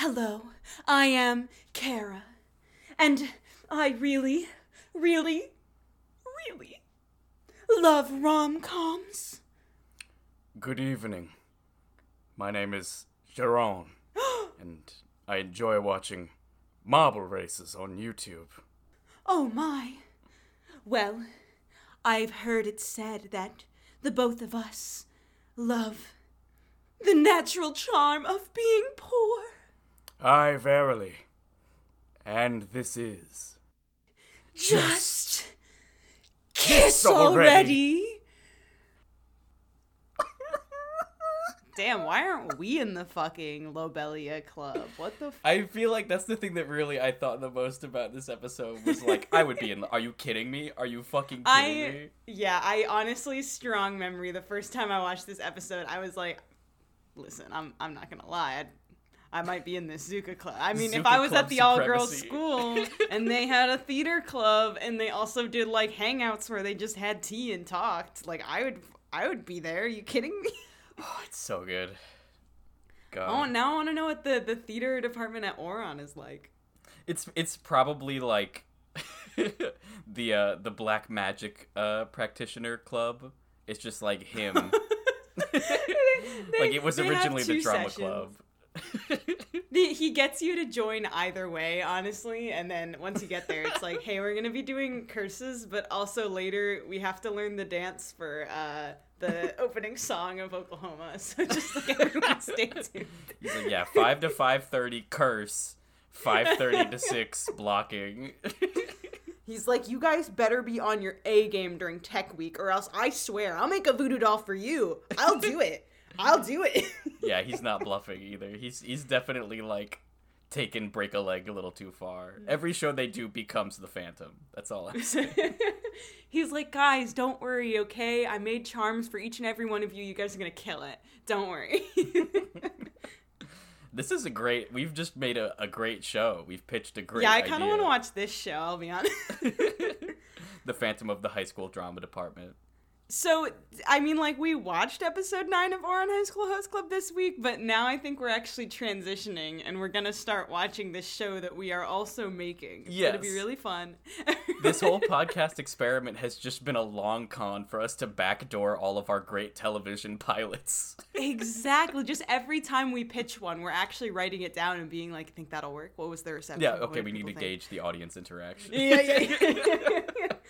Hello, I am Kara. And I really, really, really love rom coms. Good evening. My name is Sharon, and I enjoy watching marble races on YouTube. Oh my. Well, I've heard it said that the both of us love the natural charm of being poor. Aye, verily. And this is. Just kiss already. already. Damn, why aren't we in the fucking Lobelia club? What the f- I feel like that's the thing that really I thought the most about this episode was like I would be in. Are you kidding me? Are you fucking kidding I me? yeah, I honestly strong memory. The first time I watched this episode, I was like, "Listen, I'm I'm not gonna lie, I, I might be in this Zuka club. I mean, if I was at the all girls school and they had a theater club and they also did like hangouts where they just had tea and talked, like I would I would be there. Are you kidding me? Oh, it's so good. God. Oh, now I want to know what the the theater department at Ouran is like. It's it's probably like the uh the black magic uh practitioner club. It's just like him. like it was originally the drama sessions. club. The- he gets you to join either way, honestly, and then once you get there, it's like, hey, we're gonna be doing curses, but also later we have to learn the dance for uh, the opening song of Oklahoma. So just like everyone stay tuned. He's like, yeah, five to five thirty curse, five thirty to six blocking. He's like, you guys better be on your A game during Tech Week, or else I swear I'll make a voodoo doll for you. I'll do it. I'll do it. yeah, he's not bluffing either. He's he's definitely like taken break a leg a little too far. Mm. Every show they do becomes the Phantom. That's all I'm saying. He's like, guys, don't worry, okay? I made charms for each and every one of you. You guys are gonna kill it. Don't worry. This is a great. We've just made a, a great show. We've pitched a great. yeah, I kind of want to watch this show. I'll be honest. the Phantom of the High School Drama Department. So, I mean, like we watched episode nine of Ouran High School Host Club this week, but now I think we're actually transitioning, and we're gonna start watching this show that we are also making. It's gonna be really fun. This whole podcast experiment has just been a long con for us to backdoor all of our great television pilots. exactly. Just every time we pitch one, we're actually writing it down and being like, I "Think that'll work? What was the reception? yeah, okay, we need to think?" gauge the audience interaction. yeah, yeah, yeah.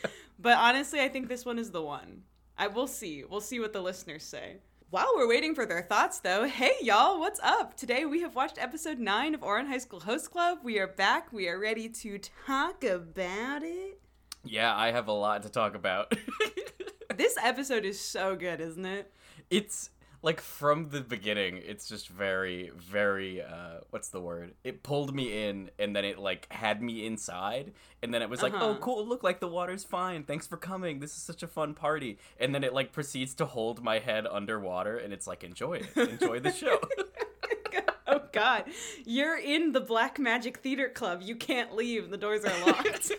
but honestly, I think this one is the one. I will see. We'll see what the listeners say. While we're waiting for their thoughts, though, hey y'all, what's up? Today we have watched episode 9 of Ouran High School Host Club. We are back. We are ready to talk about it. Yeah, I have a lot to talk about. This episode is so good, isn't it? it's like from the beginning it's just very very uh what's the word it pulled me in and then it like had me inside and then it was like oh Uh-huh. cool look like the water's fine thanks for coming this is such a fun party and then it like proceeds to hold my head underwater and it's like enjoy it enjoy the show oh god. You're in the Black Magic Theater Club. You can't leave. The doors are locked.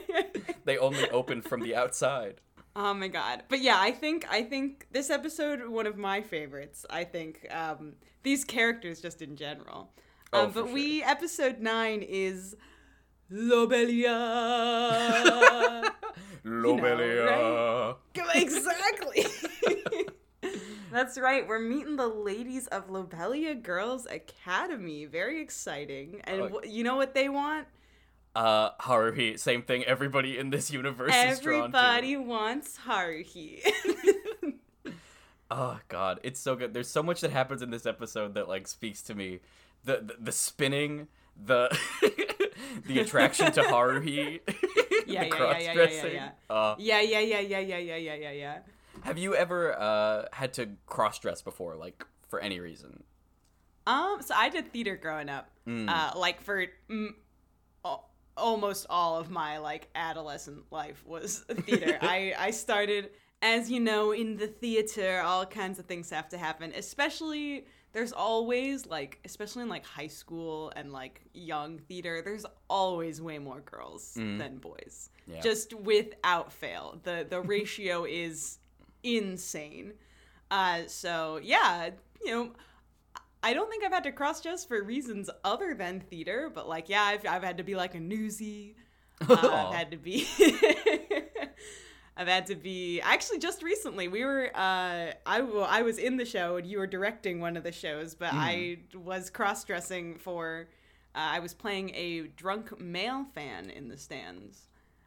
they only open from the outside Oh my god. But yeah, I think I think this episode one of my favorites. I think um these characters just in general. Oh, um, but we episode 9 is Lobelia. Lobelia. exactly. That's right. We're meeting the ladies of Lobelia Girls Academy. Very exciting. And you know what they want? Uh haruhi same thing everybody in this universe is drawn to Everybody wants Haruhi. Oh god, it's so good. There's so much that happens in this episode that like speaks to me. The the, the spinning, the the attraction to Haruhi, Yeah, the yeah, yeah, yeah, yeah, Uh, yeah, yeah, yeah, yeah, yeah, yeah, yeah, yeah, yeah. have you ever uh, had to cross dress before, like for any reason? Um, so I did theater growing up. Mm. Uh, like for mm, almost all of my like adolescent life was theater. I I started as you know in the theater. All kinds of things have to happen. Especially there's always like especially in like high school and like young theater. There's always way more girls Mm. than boys. Yeah. Just without fail, the the ratio is insane. Uh, so yeah, you know. I don't think I've had to cross dress for reasons other than theater, but like, yeah, I've, I've had to be like a newsie. Uh, I've had to be. I've had to be. Actually, just recently, we were. Uh, I well, I was in the show and you were directing one of the shows, but I was cross dressing for. Uh, I was playing a drunk male fan in the stands.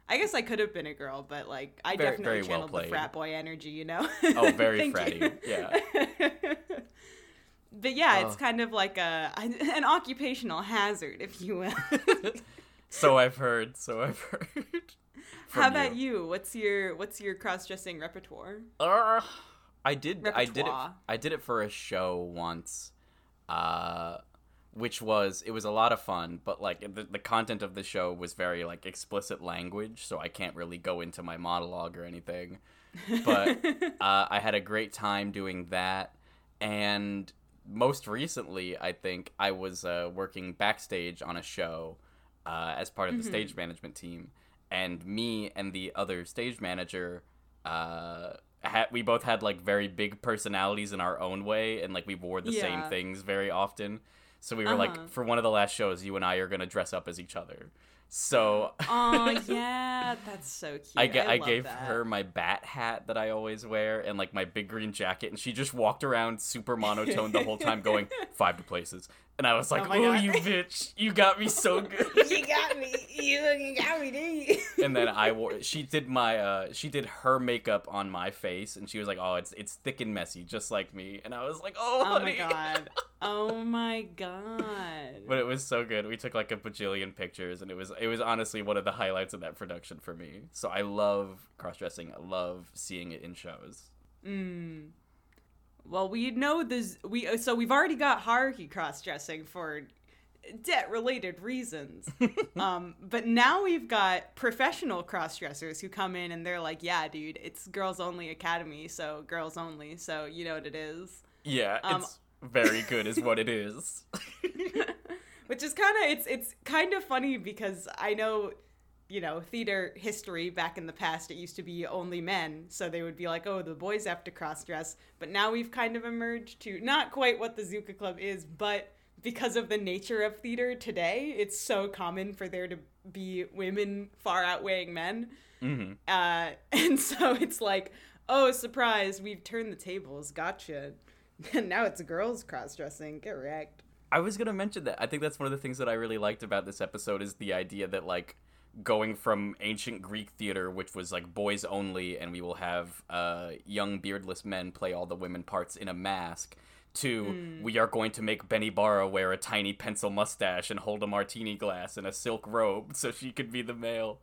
I guess I could have been a girl, but like I Very- definitely very well channeled the played. frat boy energy, you know. Oh, very fratty. you. Yeah. But yeah, it's Oh. kind of like a an occupational hazard, if you will. So I've heard. So I've heard. How about you? What's your what's your cross dressing repertoire? Uh, I did. I did it. I did it for a show once, uh, which was it was a lot of fun. But like the, the content of the show was very like explicit language, so I can't really go into my monologue or anything. But uh, I had a great time doing that, and most recently, I think I was uh, working backstage on a show uh, as part of the stage management team, and me and the other stage manager, uh, had, we both had like very big personalities in our own way, and like we wore the same things very often. So we were Uh-huh. like, for one of the last shows, you and I are gonna dress up as each other. So oh yeah, that's so cute. I, ga- I, love gave that. her my bat hat that I always wear and like my big green jacket, and she just walked around super monotone the whole time, going five to places. And I was like, Oh "Oh, you bitch! You got me so good." You got me. You fucking got me, didn't you? and then I wore. She did my. uh She did her makeup on my face, and she was like, "Oh, it's it's thick and messy, just like me." And I was like, "Oh, Oh my god. Oh my god. But it was so good. We took like a bajillion pictures, and it was it was honestly one of the highlights of that production for me. So I love cross dressing. I love seeing it in shows. Mm. Well, we know this. We uh, so we've already got Haruhi cross dressing for debt related reasons. um, but now we've got professional cross dressers who come in and they're like, "Yeah, dude, it's girls only academy, so girls only. So you know what it is." Yeah, Um, it's very good, is what it is. Which is kind of it's it's kind of funny because I know you know, theater history back in the past, it used to be only men. So they would be like, oh, the boys have to cross dress. But now we've kind of emerged to not quite what the Zuka Club is, but because of the nature of theater today, it's so common for there to be women far outweighing men. hmm Uh, and so it's like, oh, surprise, we've turned the tables. Gotcha. And now it's girls cross dressing. Get wrecked. I was gonna mention that. I think that's one of the things that I really liked about this episode is the idea that like going from ancient Greek theater, which was like boys only, and we will have uh, young beardless men play all the women parts in a mask, to we are going to make Benibara wear a tiny pencil mustache and hold a martini glass and a silk robe so she could be the male.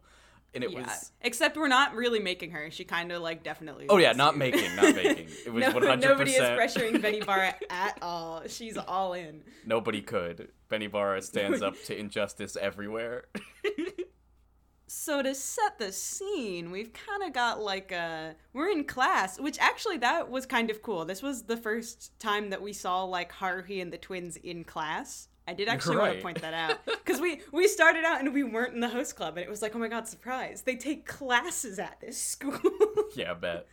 And it yeah. was Except we're not really making her. She kind of like definitely. oh yeah, not making, not making. It was one hundred nobody is pressuring Benny Barra at all. She's all in. Nobody could. Benibara stands up to injustice everywhere. So to set the scene, we've kind of got like a we're in class, which actually that was kind of cool. This was the first time that we saw like Haruhi and the twins in class. I did actually want to point that out because we we started out and we weren't in the host club, and it was like, oh my god, surprise! They take classes at this school. yeah, I bet.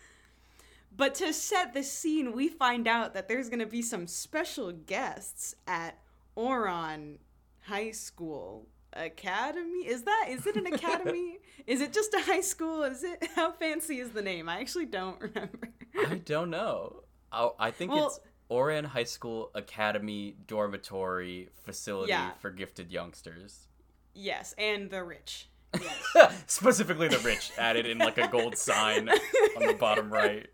But to set the scene, we find out that there's going to be some special guests at Oron High School Academy. Is that is it an academy? is it just a high school? Is it how fancy is the name? I actually don't remember. I don't know. Oh, I think Well- it's Ouran High School Academy Dormitory Facility Yeah. for Gifted Youngsters. yes, and the rich. Yes. Specifically the rich, added in like a gold sign on the bottom right.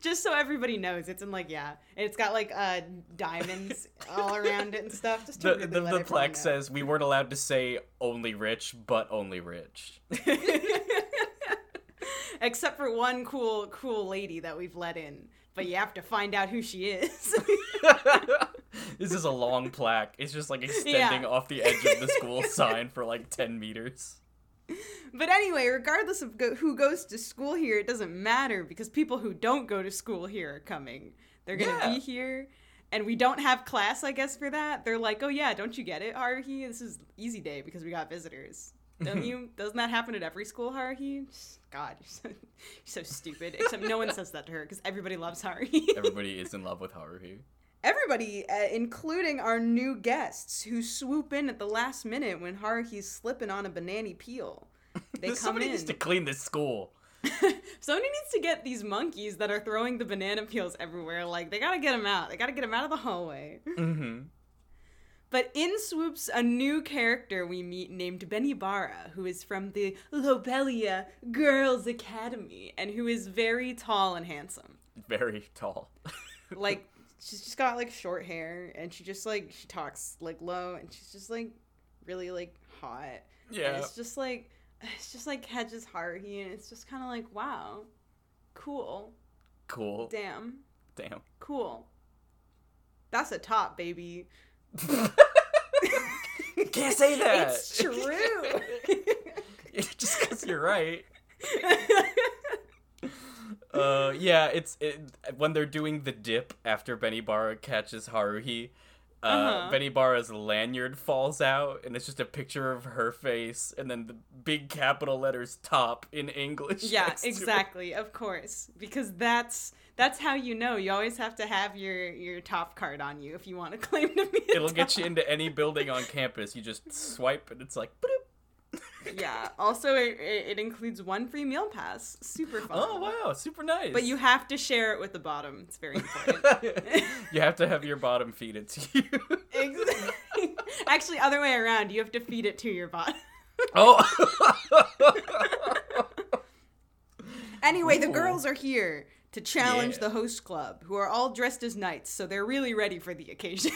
just so everybody knows, it's in like yeah, it's got like uh diamonds all around it and stuff. Just to The, really the, the plaque know. says we weren't allowed to say only rich, but only rich. Except for one cool, cool lady that we've let in. But you have to find out who she is. this is a long plaque. It's just like extending Yeah. off the edge of the school sign for like 10 meters. But anyway, regardless of go- who goes to school here, it doesn't matter because people who don't go to school here are coming. They're going to Yeah. be here. And we don't have class, I guess, for that. They're like, oh, yeah, don't you get it, Haruhi? This is easy day because we got visitors. Don't you? Doesn't that happen at every school, Haruhi? God, you're so, you're so stupid. Except no one says that to her because everybody loves Haruhi. Everybody is in love with Haruhi. Everybody, uh, including our new guests who swoop in at the last minute when Haruhi's slipping on a banana peel. They come Somebody in. needs to clean this school. Somebody needs to get these monkeys that are throwing the banana peels everywhere. Like, they gotta get them out. They gotta get them out of the hallway. Mm-hmm. But in swoops a new character we meet named Benibara, who is from the Lobelia Girls Academy and who is very tall and handsome. Very tall. Like, she's just got like short hair and she just like, she talks like low and she's just like really like hot. And Yeah. it's just like, it's just like catches Haruhi and it's just kind of like, wow, cool, Cool. damn, Damn. cool. That's a top, baby. Can't say that. It's true. Just because you're right. Uh, yeah, it's it, when they're doing the dip after Benibara catches Haruhi. Uh, Uh-huh. Benibara's lanyard falls out, and it's just a picture of her face, and then the big capital letters "top" in English. Yeah, next to it. exactly. Of course, because that's that's how you know. You always have to have your your top card on you if you want to claim to be. A It'll get you into any building on campus. You just swipe, and it's like, "Boop." Yeah. Also, it, it includes one free meal pass. Super fun. oh wow, super nice. But you have to share it with the bottom. It's very important. you have to have your bottom feed it to you. Exactly. Actually, other way around. You have to feed it to your bottom. oh. Anyway, the girls are here to challenge Yeah. the host club, who are all dressed as knights, so they're really ready for the occasion.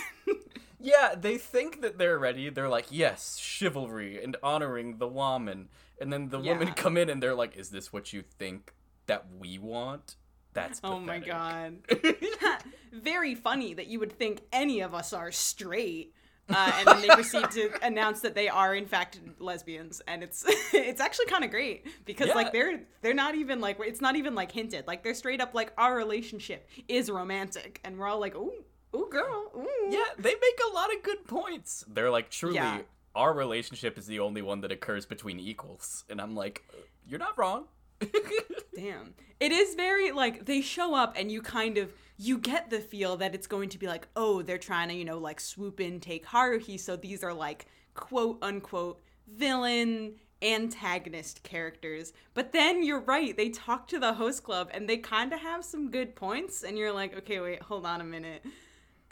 Yeah, they think that they're ready. They're like, yes, chivalry and honoring the woman. And then the women Yeah. come in and they're like, is this what you think that we want? That's oh my god. Very funny that you would think any of us are straight. Uh, and then they proceed to announce that they are in fact lesbians, and it's it's actually kind of great because Yeah. like they're they're not even like it's not even like hinted like they're straight up like our relationship is romantic, and we're all like ooh ooh girl ooh yeah, they make a lot of good points. They're like, truly, Yeah. our relationship is the only one that occurs between equals. And I'm like, you're not wrong. Damn. It is very like they show up and you kind of you get the feel that it's going to be like, oh, they're trying to, you know, like swoop in, take Haruhi, so these are like quote unquote villain antagonist characters. But then you're right, they talk to the host club and they kind of have some good points and you're like, okay, wait, hold on a minute.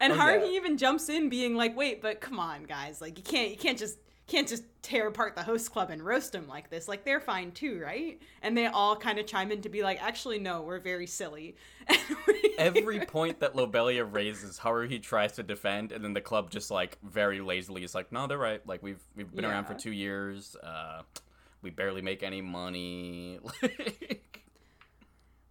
And Oh, Haruhi yeah. even jumps in being like, wait, but come on, guys, like you can't you can't just can't just tear apart the host club and roast them like this. Like they're fine too, right? And they all kind of chime in to be like, actually, no, we're very silly. Every point that Lobelia raises, Haruhi tries to defend, and then the club just like very lazily is like, "No, they're right. Like we've we've been around for two years. Uh, we barely make any money.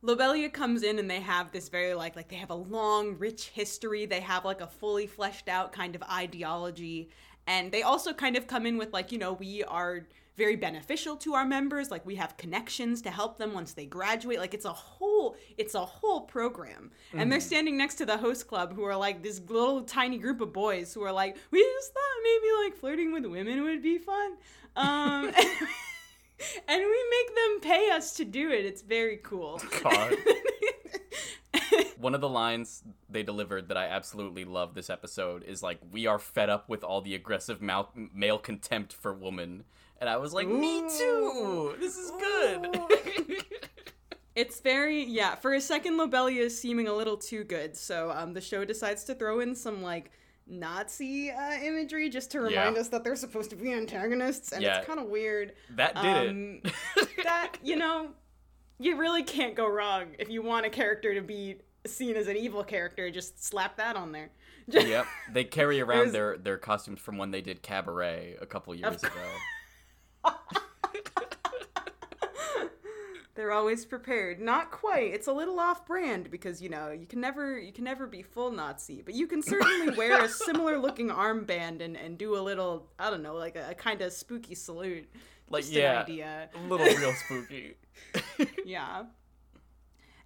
Lobelia comes in and they have this very like like they have a long, rich history. They have like a fully fleshed out kind of ideology, and they also kind of come in with like you know we are very beneficial to our members. Like we have connections to help them once they graduate. Like it's a whole it's a whole program, and they're standing next to the host club who are like this little tiny group of boys who are like we just thought maybe like flirting with women would be fun. Um, and we make them pay us to do it. It's very cool. God. One of the lines they delivered that I absolutely love this episode is like, "We are fed up with all the aggressive mal- male contempt for woman," and I was like, "Me too. This is good." it's very yeah. For a second, Lobelia is seeming a little too good, so um, the show decides to throw in some like Nazi uh, imagery just to remind Yeah. us that they're supposed to be antagonists, and Yeah. it's kind of weird. that did Um, it. that you know, you really can't go wrong if you want a character to be seen as an evil character. Just slap that on there. yep, they carry around There's- their their costumes from when they did Cabaret a couple years ago. They're always prepared. Not quite. It's a little off-brand because you know you can never you can never be full Nazi, but you can certainly wear a similar looking armband and, and do a little I don't know like a, a kind of spooky salute. Like, Just yeah, idea. a little real spooky. Yeah.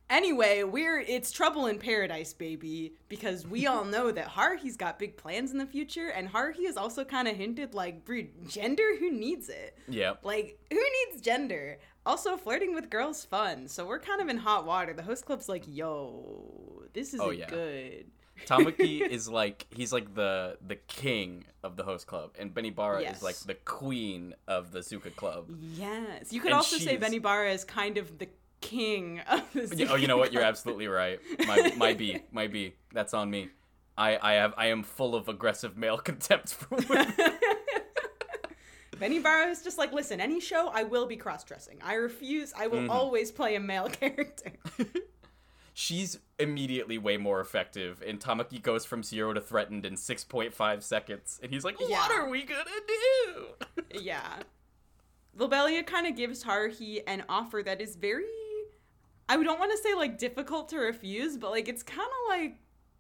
Anyway, we're it's trouble in paradise, baby, because we all know that Haruhi's got big plans in the future, and Haruhi has also kind of hinted like, "Dude, gender, who needs it? yep. Like, who needs gender? Also, flirting with girls fun, so we're kind of in hot water. The host club's like, "Yo, this isn't Oh, yeah. good." Tamaki is like he's like the the king of the host club, and Benibara Yes. is like the queen of the Zuka club. Yes. You could And also say Benibara is kind of the king of the oh, you know what? You're absolutely right. My my B, my B. That's on me. I I have I am full of aggressive male contempt for women. Benny is just like, listen, any show, I will be cross dressing. I refuse. I will Mm-hmm. always play a male character. She's immediately way more effective, and Tamaki goes from zero to threatened in 6.5 seconds, and he's like, "What Yeah. are we gonna do?" yeah. Lobelia kind of gives Haruhi an offer that is very. I don't want to say like difficult to refuse, but like it's kind of like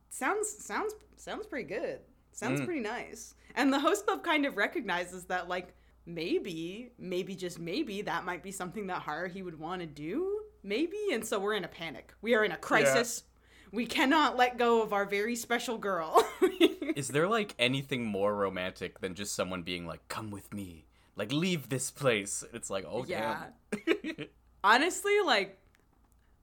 sounds sounds sounds pretty good. Sounds Mm. pretty nice. And the host club kind of recognizes that like maybe maybe just maybe that might be something that Haruhi would want to do. Maybe, and so we're in a panic. We are in a crisis. We cannot let go of our very special girl. Is there like anything more romantic than just someone being like, "Come with me"? Like leave this place. It's like, oh Yeah. honestly like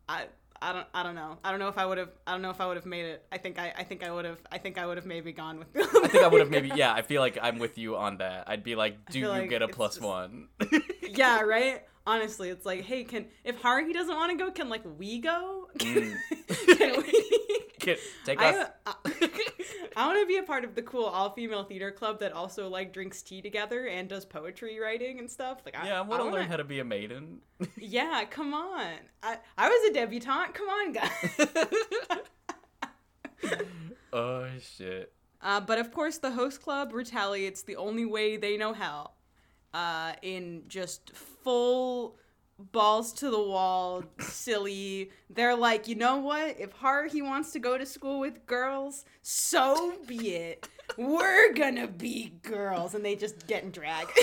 i i don't i don't know i don't know if i would have i don't know if i would have made it i think i i think i would have i think i would have maybe gone with I think I would have maybe yeah. I feel like I'm with you on that. I'd be like, do you like get a plus just- one? yeah right honestly it's like hey can if haruhi doesn't want to go can like we go can, mm. can we Get, take us. I, I want to be a part of the cool all-female theater club that also like drinks tea together and does poetry writing and stuff. Like, yeah, I want to learn how to be a maiden. Yeah, come on. I I was a debutante. Come on, guys. oh shit. Uh, but of course, the host club retaliates the only way they know how, uh, in just full balls to the wall, silly. They're like, you know what? If Haruhi wants to go to school with girls, so be it. We're gonna be girls, and they just get in drag.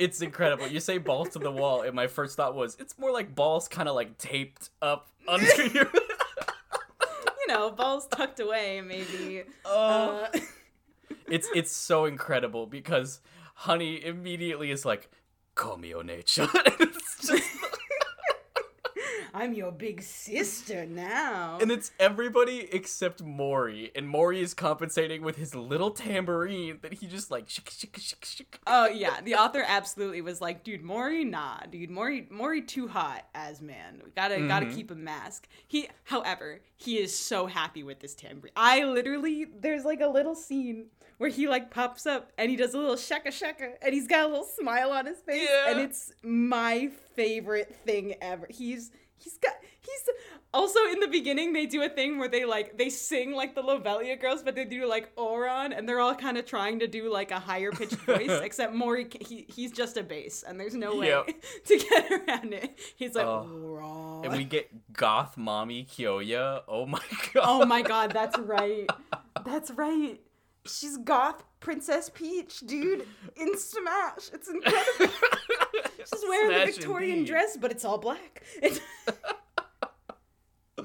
It's incredible. You say balls to the wall, and my first thought was it's more like balls kind of like taped up under your. you know, balls tucked away, maybe. Oh. Uh, it's it's so incredible because Honey immediately is like, "Call me Onecha." just, I'm your big sister now. and it's everybody except Mori, and Mori is compensating with his little tambourine that he just like shik shik shik shik. Oh yeah, the author absolutely was like, dude, Mori, nah, dude, Mori, Mori too hot as man. We gotta gotta mm-hmm. keep a mask. He, however, he is so happy with this tambourine. I literally, there's like a little scene where he like pops up and he does a little shaka shaka and he's got a little smile on his face Yeah. and it's my favorite thing ever. He's he's got he's also in the beginning they do a thing where they like they sing like the Lobelia girls but they do like Ouran and they're all kind of trying to do like a higher pitched voice except ca- he, he's just a bass and there's no way Yep. to get around it. He's like Oh. Ouran. And we get goth mommy Kyoya. Oh my god. Oh my god, that's right. That's right. She's goth Princess Peach, dude. In Smash. It's incredible. She's wearing Smash the Victorian indeed. dress, but it's all black. It's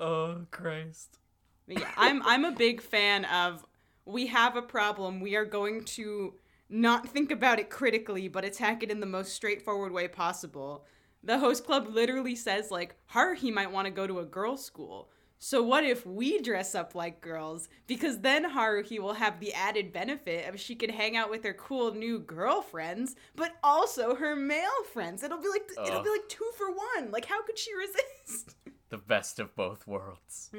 Oh Christ. But yeah, I'm I'm a big fan of we have a problem. We are going to not think about it critically, but attack it in the most straightforward way possible. The host club literally says like Haruhi might want to go to a girls' school. So what if we dress up like girls? Because then Haruhi will have the added benefit of she can hang out with her cool new girlfriends, but also her male friends. It'll be like it'll be like two for one. Like how could she resist? The best of both worlds.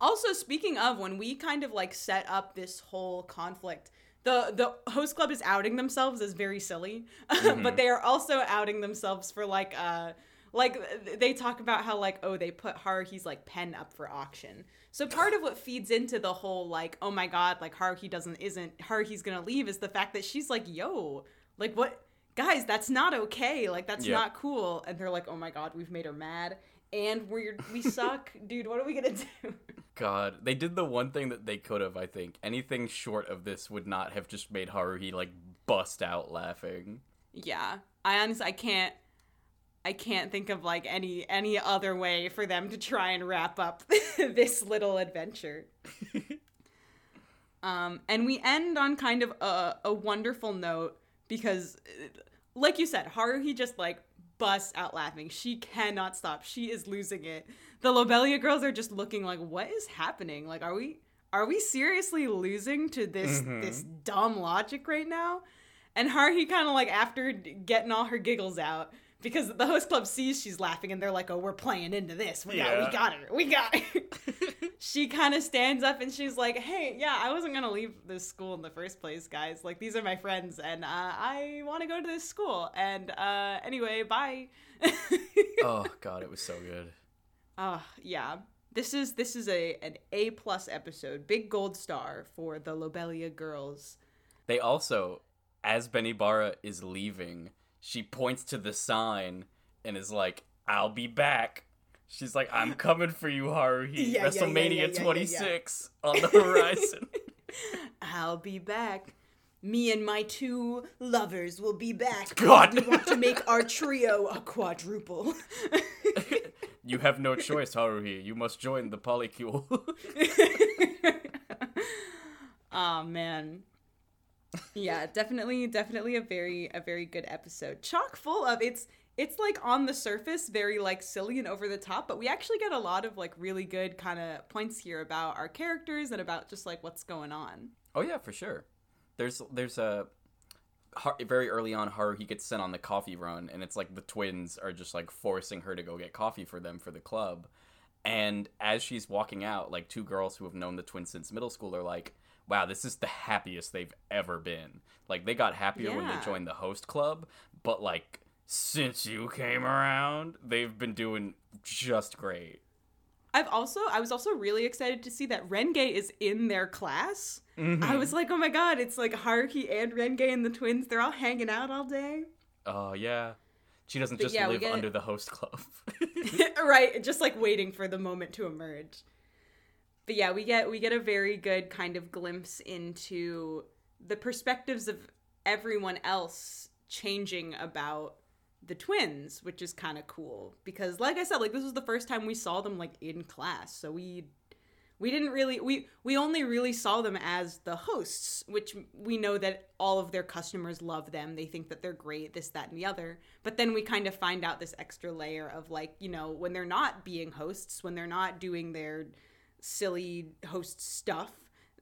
Also, speaking of when we kind of like set up this whole conflict, the the host club is outing themselves as very silly, but they are also outing themselves for like uh like they talk about how like oh they put Haruhi's like pen up for auction. So part of what feeds into the whole like oh my god like Haruhi doesn't isn't Haruhi's gonna leave is the fact that she's like yo like what guys that's not okay like that's Yeah. not cool and they're like oh my god we've made her mad and we're we suck dude what are we gonna do God, they did the one thing that they could have, I think. Anything short of this would not have just made Haruhi like bust out laughing. Yeah, I honestly I can't I can't think of like any any other way for them to try and wrap up this little adventure. um, and we end on kind of a, a wonderful note because, like you said, Haruhi just like busts out laughing. She cannot stop. She is losing it. The Lobelia girls are just looking like, what is happening? Like, are we are we seriously losing to this Mhm. this dumb logic right now? And Haruhi kind of like after getting all her giggles out because the host club sees she's laughing and they're like, "Oh, we're playing into this. We got, Yeah. we got her. We got her." she kind of stands up and she's like, "Hey, yeah, I wasn't gonna leave this school in the first place, guys. Like, these are my friends, and uh, I want to go to this school. And uh, anyway, bye." oh god, it was so good. Oh yeah. This is this is a an A plus episode, big gold star for the Lobelia girls. They also, as Benibara is leaving, she points to the sign and is like, "I'll be back." She's like, "I'm coming for you, Haruhi. Yeah, WrestleMania yeah, yeah, yeah, 26 on the horizon." I'll be back. Me and my two lovers will be back. God. We want to make our trio a quadruple. you have no choice, Haruhi. You must join the polycule. oh man. Yeah, definitely definitely a very a very good episode. Chock full of it's it's like on the surface very like silly and over the top, but we actually get a lot of like really good kind of points here about our characters and about just like what's going on. oh yeah, for sure. There's there's a very early on Haruhi gets sent on the coffee run and it's like the twins are just like forcing her to go get coffee for them for the club. And as she's walking out, like two girls who have known the twins since middle school are like, "Wow, this is the happiest they've ever been." Like they got happier when they joined the host club, but like since you came around, they've been doing just great. I've also I was also really excited to see that Renge is in their class. Mm-hmm. I was like, oh my god, it's like Haruhi and Renge and the twins. They're all hanging out all day. Oh yeah. She doesn't But just yeah, live under the host club. right, just like waiting for the moment to emerge. But yeah, we get we get a very good kind of glimpse into the perspectives of everyone else changing about the twins, which is kind of cool. Because like I said, like this was the first time we saw them like in class. So we we didn't really we we only really saw them as the hosts which we know that all of their customers love them. They think that they're great this that and the other. But then we kind of find out this extra layer of like you know when they're not being hosts when they're not doing their silly host stuff.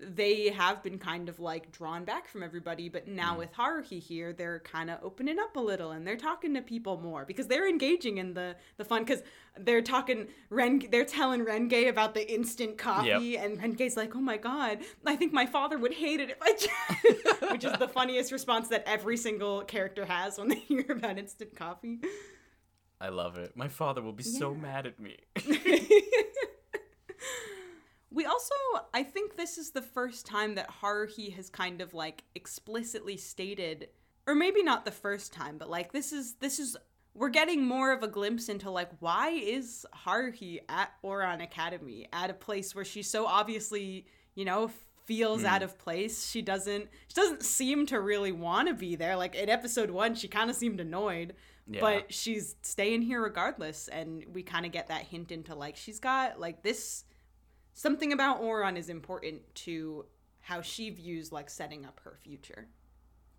They have been kind of like drawn back from everybody but now mm. with haruhi here they're kind of opening up a little and they're talking to people more because they're engaging in the the fun because they're talking ren they're telling renge about the instant coffee and renge's like oh my god i think my father would hate it if i which is the funniest response that every single character has when they hear about instant coffee. I love it. My father will be so mad at me. We also, I think this is the first time that Haruhi has kind of like explicitly stated, or maybe not the first time, but like this is this is we're getting more of a glimpse into like why is Haruhi at Ouran Academy at a place where she so obviously, you know, feels hmm. out of place. She doesn't she doesn't seem to really want to be there. Like in episode 1, she kind of seemed annoyed. Yeah. But she's staying here regardless and we kind of get that hint into like she's got like this something about Ouran is important to how she views like setting up her future.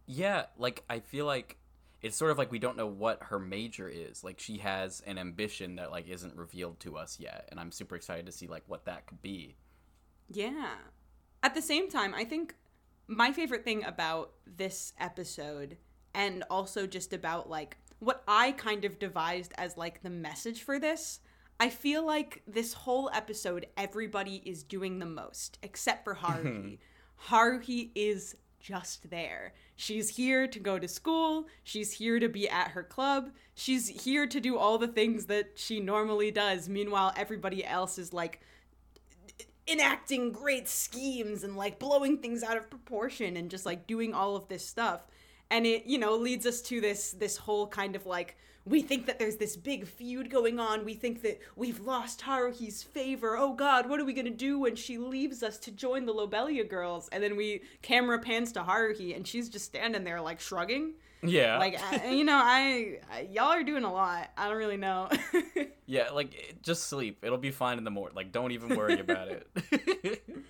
yeah, like I feel like it's sort of like we don't know what her major is. Like she has an ambition that like isn't revealed to us yet, and I'm super excited to see like what that could be. Yeah. At the same time, I think my favorite thing about this episode and also just about like what I kind of devised as like the message for this, I feel like this whole episode everybody is doing the most except for Haruhi. Hmm. Haruhi is just there. She's here to go to school. She's here to be at her club. She's here to do all the things that she normally does. Meanwhile, everybody else is like enacting great schemes and like blowing things out of proportion and just like doing all of this stuff and it you know leads us to this this whole kind of like we think that there's this big feud going on we think that we've lost haruhi's favor oh god what are we gonna do when she leaves us to join the lobelia girls and then we camera pans to haruhi and she's just standing there like shrugging Yeah, like I, you know I, I y'all are doing a lot i don't really know yeah, like just sleep. It'll be fine in the morning. Like don't even worry about it.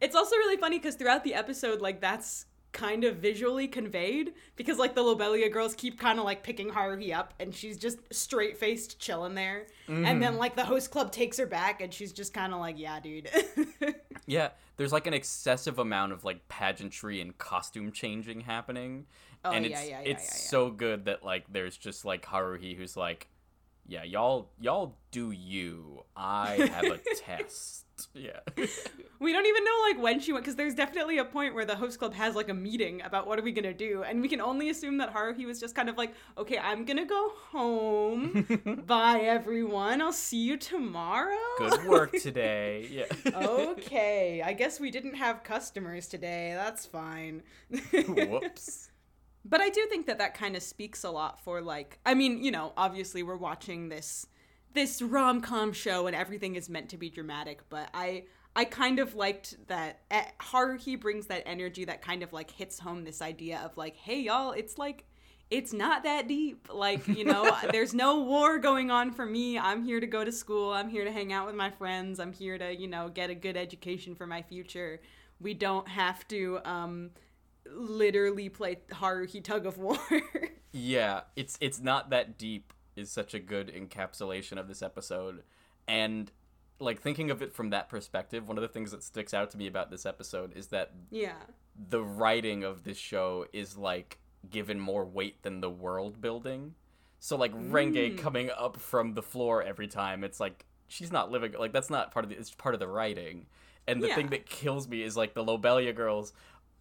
It's also really funny because throughout the episode, like that's kind of visually conveyed because like the Lobelia girls keep kind of like picking Haruhi up and she's just straight faced chilling there. And then mm-hmm. like the host club takes her back and she's just kind of like, yeah, dude. Yeah, there's like an excessive amount of like pageantry and costume changing happening. Oh, and yeah, it's yeah, yeah, it's yeah, yeah. so good that like there's just like Haruhi who's like, Yeah, y'all y'all do you. I have a test. Yeah. we don't even know like when she went because there's definitely a point where the host club has like a meeting about what are we gonna do and we can only assume that haruhi was just kind of like okay i'm gonna go home bye everyone i'll see you tomorrow Good work today. Yeah. okay i guess we didn't have customers today that's fine Whoops. But I do think that that kind of speaks a lot for like I mean, you know, obviously we're watching this this rom-com show and everything is meant to be dramatic, but I I kind of liked that Haruhi brings that energy that kind of like hits home this idea of like, hey y'all, it's like it's not that deep. Like, you know, there's no war going on for me. I'm here to go to school. I'm here to hang out with my friends. I'm here to, you know, get a good education for my future. We don't have to um literally play Haruhi tug of war. Yeah, it's it's not that deep is such a good encapsulation of this episode. And like thinking of it from that perspective, one of the things that sticks out to me about this episode is that yeah. the writing of this show is like given more weight than the world building. So like Renge mm. coming up from the floor every time, it's like she's not living like that's not part of the it's part of the writing. And the Yeah. thing that kills me is like the Lobelia girls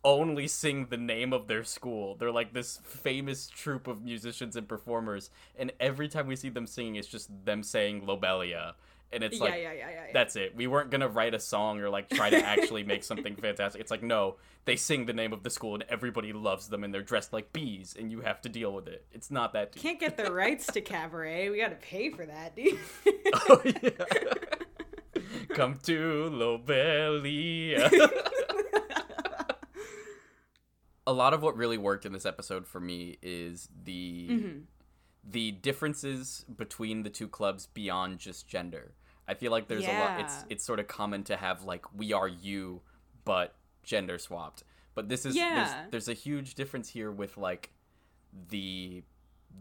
only sing the name of their school. They're like this famous troupe of musicians and performers, and every time we see them singing, it's just them saying Lobelia. And it's yeah, like yeah, yeah, that's it. We weren't gonna write a song or like try to actually make something fantastic. It's like no, they sing the name of the school and everybody loves them and they're dressed like bees and you have to deal with it. It's not that deep. Can't get the rights to cabaret. We got to pay for that, dude. oh yeah. Come to Lobelia. A lot of what really worked in this episode for me is the Mm-hmm. the differences between the two clubs beyond just gender. I feel like there's a lot it's it's sort of common to have like we are you but gender swapped. But this is Yeah. there's there's a huge difference here with like the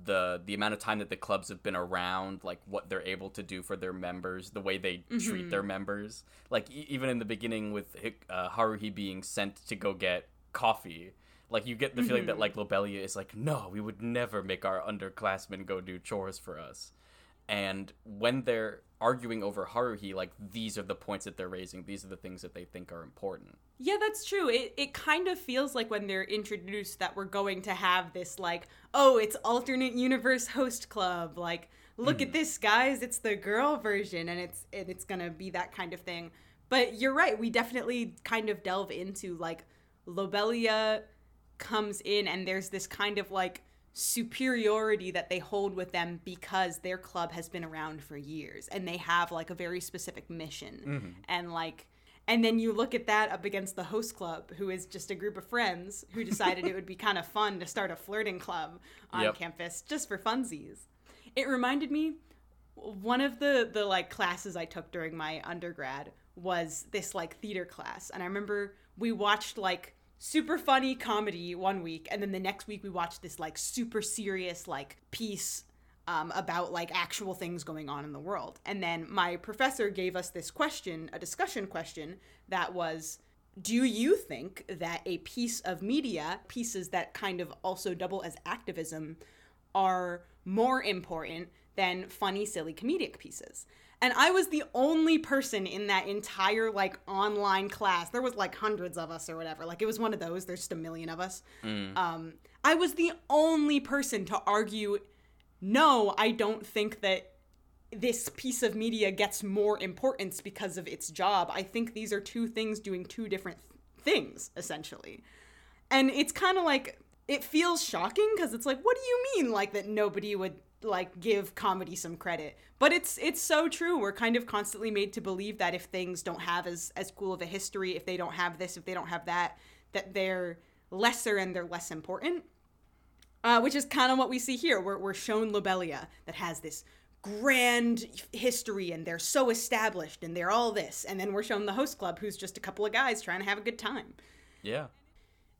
the the amount of time that the clubs have been around, like what they're able to do for their members, the way they treat their members. Like e- even in the beginning with uh, Haruhi being sent to go get coffee, like you get the feeling that mm-hmm. like Lobelia is like, no, we would never make our underclassmen go do chores for us. And when they're arguing over Haruhi, like these are the points that they're raising. These are the things that they think are important. Yeah, that's true. It it kind of feels like when they're introduced that we're going to have this like, oh, it's alternate universe host club. Like, look at mm. this, guys. It's the girl version, and it's and it's gonna be that kind of thing. But you're right. We definitely kind of delve into like Lobelia comes in, and there's this kind of like superiority that they hold with them because their club has been around for years and they have like a very specific mission. Mm-hmm. And like and then you look at that up against the host club who is just a group of friends who decided it would be kind of fun to start a flirting club on Yep. campus just for funsies. It reminded me one of the the like classes I took during my undergrad was this like theater class. And I remember we watched like super funny comedy one week and then the next week we watched this like super serious like piece um, about like actual things going on in the world and then my professor gave us this question a discussion question that was do you think that a piece of media pieces that kind of also double as activism are more important than funny, silly, comedic pieces. And I was the only person in that entire like online class. There was like hundreds of us or whatever. Like it was one of those. There's just a million of us. Um, I was the only person to argue, no, I don't think that this piece of media gets more importance because of its job. I think these are two things doing two different th- things, essentially. And it's kind of like it feels shocking because it's like, what do you mean, like that nobody would like give comedy some credit? But it's it's so true. We're kind of constantly made to believe that if things don't have as as cool of a history, if they don't have this, if they don't have that, that they're lesser and they're less important. Uh, which is kind of what we see here. We're, we're shown Lobelia that has this grand history and they're so established and they're all this. And then we're shown the host club who's just a couple of guys trying to have a good time. Yeah.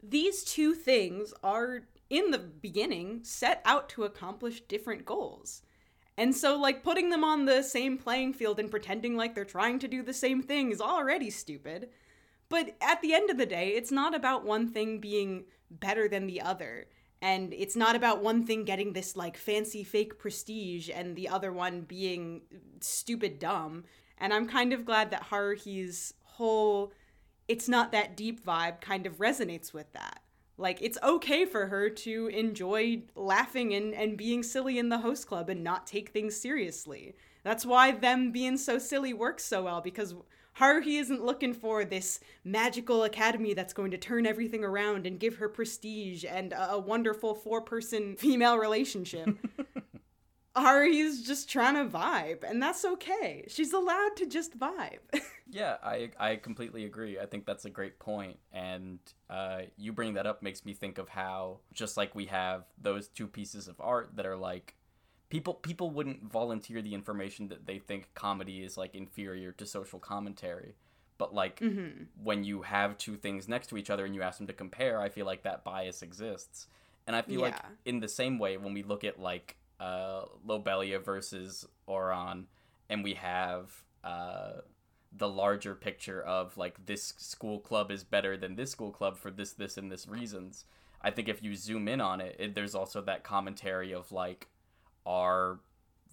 these two things are in the beginning set out to accomplish different goals. And so, like, putting them on the same playing field and pretending like they're trying to do the same thing is already stupid. But at the end of the day, it's not about one thing being better than the other. And it's not about one thing getting this, like, fancy fake prestige and the other one being stupid dumb. And I'm kind of glad that Haruhi's whole it's not that deep vibe kind of resonates with that. Like, it's okay for her to enjoy laughing and, and being silly in the host club and not take things seriously. That's why them being so silly works so well, because Haruhi isn't looking for this magical academy that's going to turn everything around and give her prestige and a, a wonderful four person female relationship. Haruhi's just trying to vibe, and that's okay. She's allowed to just vibe. yeah, I I completely agree. I think that's a great point, and uh, you bring that up makes me think of how just like we have those two pieces of art that are like people people wouldn't volunteer the information that they think comedy is like inferior to social commentary but like mm-hmm. when you have two things next to each other and you ask them to compare i feel like that bias exists and i feel like in the same way when we look at like uh lobelia versus Ouran and we have uh the larger picture of like this school club is better than this school club for this this and this reasons i think if you zoom in on it, it there's also that commentary of like are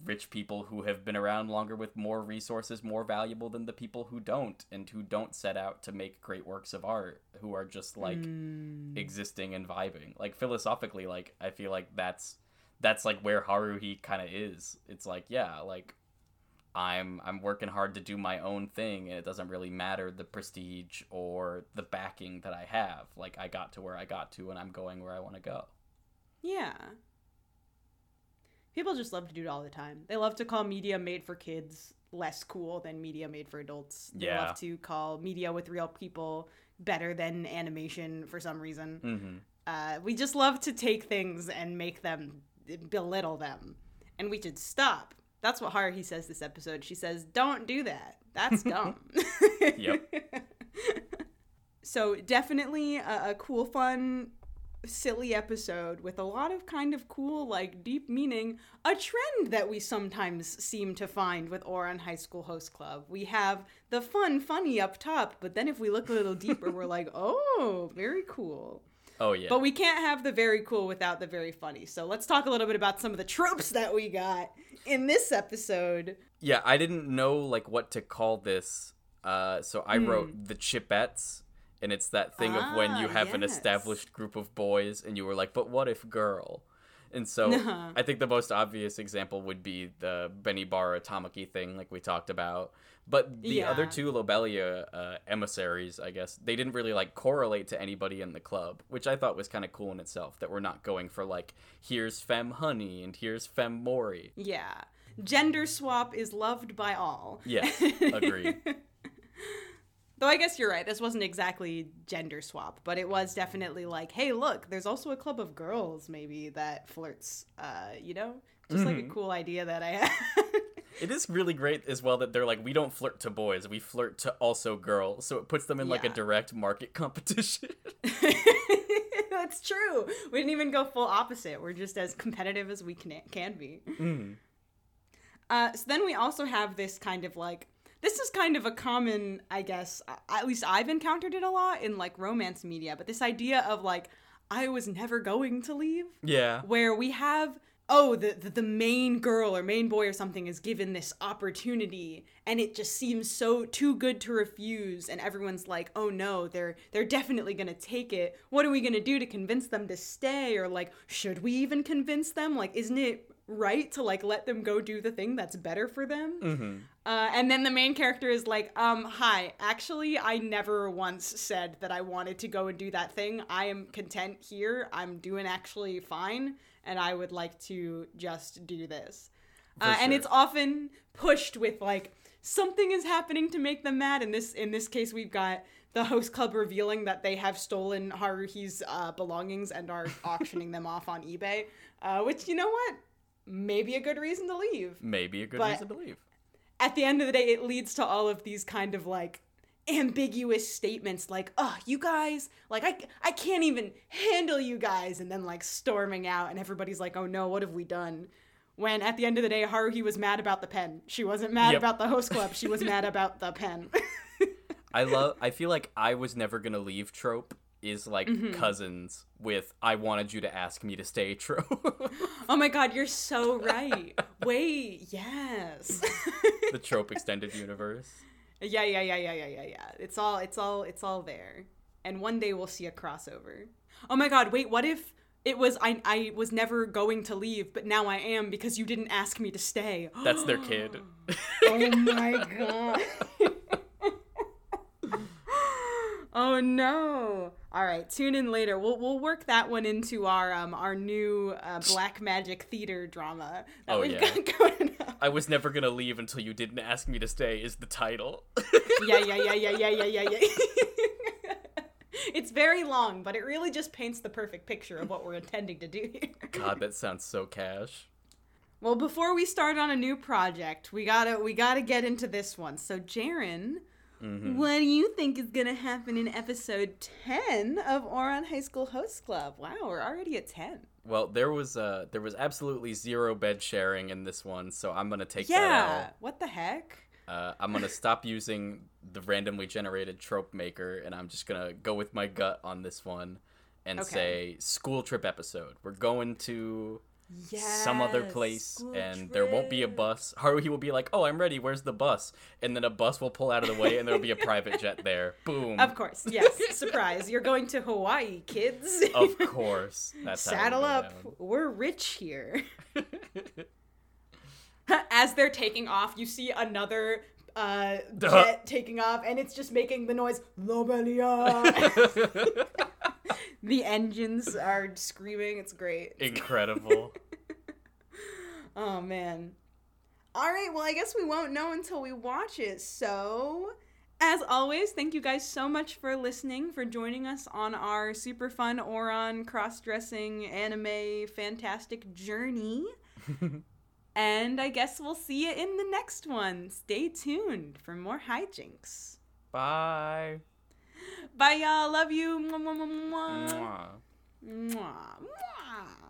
rich people who have been around longer with more resources more valuable than the people who don't and who don't set out to make great works of art who are just like Mm. existing and vibing like philosophically like i feel like that's that's like where haruhi kind of is it's like yeah like i'm i'm working hard to do my own thing and it doesn't really matter the prestige or the backing that i have like i got to where i got to and i'm going where i want to go Yeah. People just love to do it all the time. They love to call media made for kids less cool than media made for adults. They Yeah. love to call media with real people better than animation for some reason. mm-hmm Uh, we just love to take things and make them belittle them. And we should stop. That's what Haruhi says this episode. She says, Don't do that. That's dumb. Yep. So, definitely a, a cool, fun, silly episode with a lot of kind of cool, like deep meaning. A trend that we sometimes seem to find with Ouran High School Host Club. We have the fun, funny up top, but then if we look a little deeper, we're like, oh, very cool. Oh yeah But we can't have the very cool without the very funny. So let's talk a little bit about some of the tropes that we got in this episode. Yeah, I didn't know like what to call this. Uh, so I Hmm. wrote the chipettes, and it's that thing of when you Ah, have an established group of boys, and you were like, "But what if girl?" And so Uh-huh. I think the most obvious example would be the Benibara Tamaki thing, like we talked about. But the other two Lobelia uh, emissaries, I guess, they didn't really like correlate to anybody in the club, which I thought was kind of cool in itself. That we're not going for like, here's Femme Honey and here's Femme Mori. Yeah. Gender swap is loved by all. Yes, agreed. Though I guess you're right. This wasn't exactly gender swap, but it was definitely like, hey, look, there's also a club of girls maybe that flirts. Uh, you know, just like a cool idea that I had. It is really great as well that they're like, we don't flirt to boys, we flirt to also girls. So it puts them in like a direct market competition. That's true. We didn't even go full opposite. We're just as competitive as we can can be. Uh, so then we also have this kind of like this is kind of a common, I guess. At least I've encountered it a lot in like romance media. But this idea of like I was never going to leave, yeah. where we have oh the, the the main girl or main boy or something is given this opportunity and it just seems so too good to refuse and everyone's like oh no they're they're definitely going to take it what are we going to do to convince them to stay or like should we even convince them like isn't it right to like let them go do the thing that's better for them Mm-hmm. uh, and then the main character is like, um, hi, actually, I never once said that I wanted to go and do that thing. I am content here. I'm doing actually fine, and I would like to just do this. Uh, And it's often pushed with like something is happening to make them mad. In this in this case, we've got the host club revealing that they have stolen Haruhi's uh, belongings and are auctioning them off on eBay. Uh, which you know what, maybe a good reason to leave Maybe a good But- reason to leave. at the end of the day, it leads to all of these kind of like ambiguous statements like, "Oh, you guys, like I I can't even handle you guys," and then like storming out, and everybody's like, "Oh no, what have we done?" When at the end of the day, Haruhi was mad about the pen. She wasn't mad Yep. about the host club. She was mad about the pen. I love. I feel like I was never gonna leave trope is like Mm-hmm. cousins with I wanted you to ask me to stay true. oh my god, you're so right. Wait, yes. the trope extended universe. Yeah, yeah, yeah, yeah, yeah, yeah, yeah. It's all it's all it's all there. And one day we'll see a crossover. Oh my god, wait, what if it was I I was never going to leave, but now I am because you didn't ask me to stay. That's their kid. oh my god. Oh no. All right, tune in later. We'll we'll work that one into our um our new uh, black magic theater drama that Oh, we've yeah. got going on. I was never gonna leave until you didn't ask me to stay. Is the title? yeah, yeah, yeah, yeah, yeah, yeah, yeah, yeah. it's very long, but it really just paints the perfect picture of what we're intending to do here. God, that sounds so cash. Well, before we start on a new project, we gotta we gotta get into this one. So, Jaren, what do you think is gonna happen in episode ten of Ouran High School Host Club? Wow, we're already at ten. Well, there was uh there was absolutely zero bed sharing in this one, so I'm gonna take Yeah, that what the heck? Uh, I'm gonna stop using the randomly generated trope maker, and I'm just gonna go with my gut on this one, and Okay. say school trip episode. We're going to Yes, some other place, and there won't be a trip. bus. Haruhi will be like, "Oh, I'm ready. Where's the bus?" And then a bus will pull out of the way, and there'll be a private jet there. Boom. Of course, yes. Surprise! You're going to Hawaii, kids. Of course. That's Saddle up. down. We're rich here. As they're taking off, you see another uh, jet taking off, and it's just making the noise Lobelia. the engines are screaming. It's great. Incredible. Oh man. All right, well, I guess we won't know until we watch it. So, as always, thank you guys so much for listening, for joining us on our super fun Ouran cross dressing anime fantastic journey. and I guess we'll see you in the next one. Stay tuned for more hijinks. Bye. Bye, y'all. Love you. Mwah, mwah, mwah, mwah. Mwah. Mwah, mwah.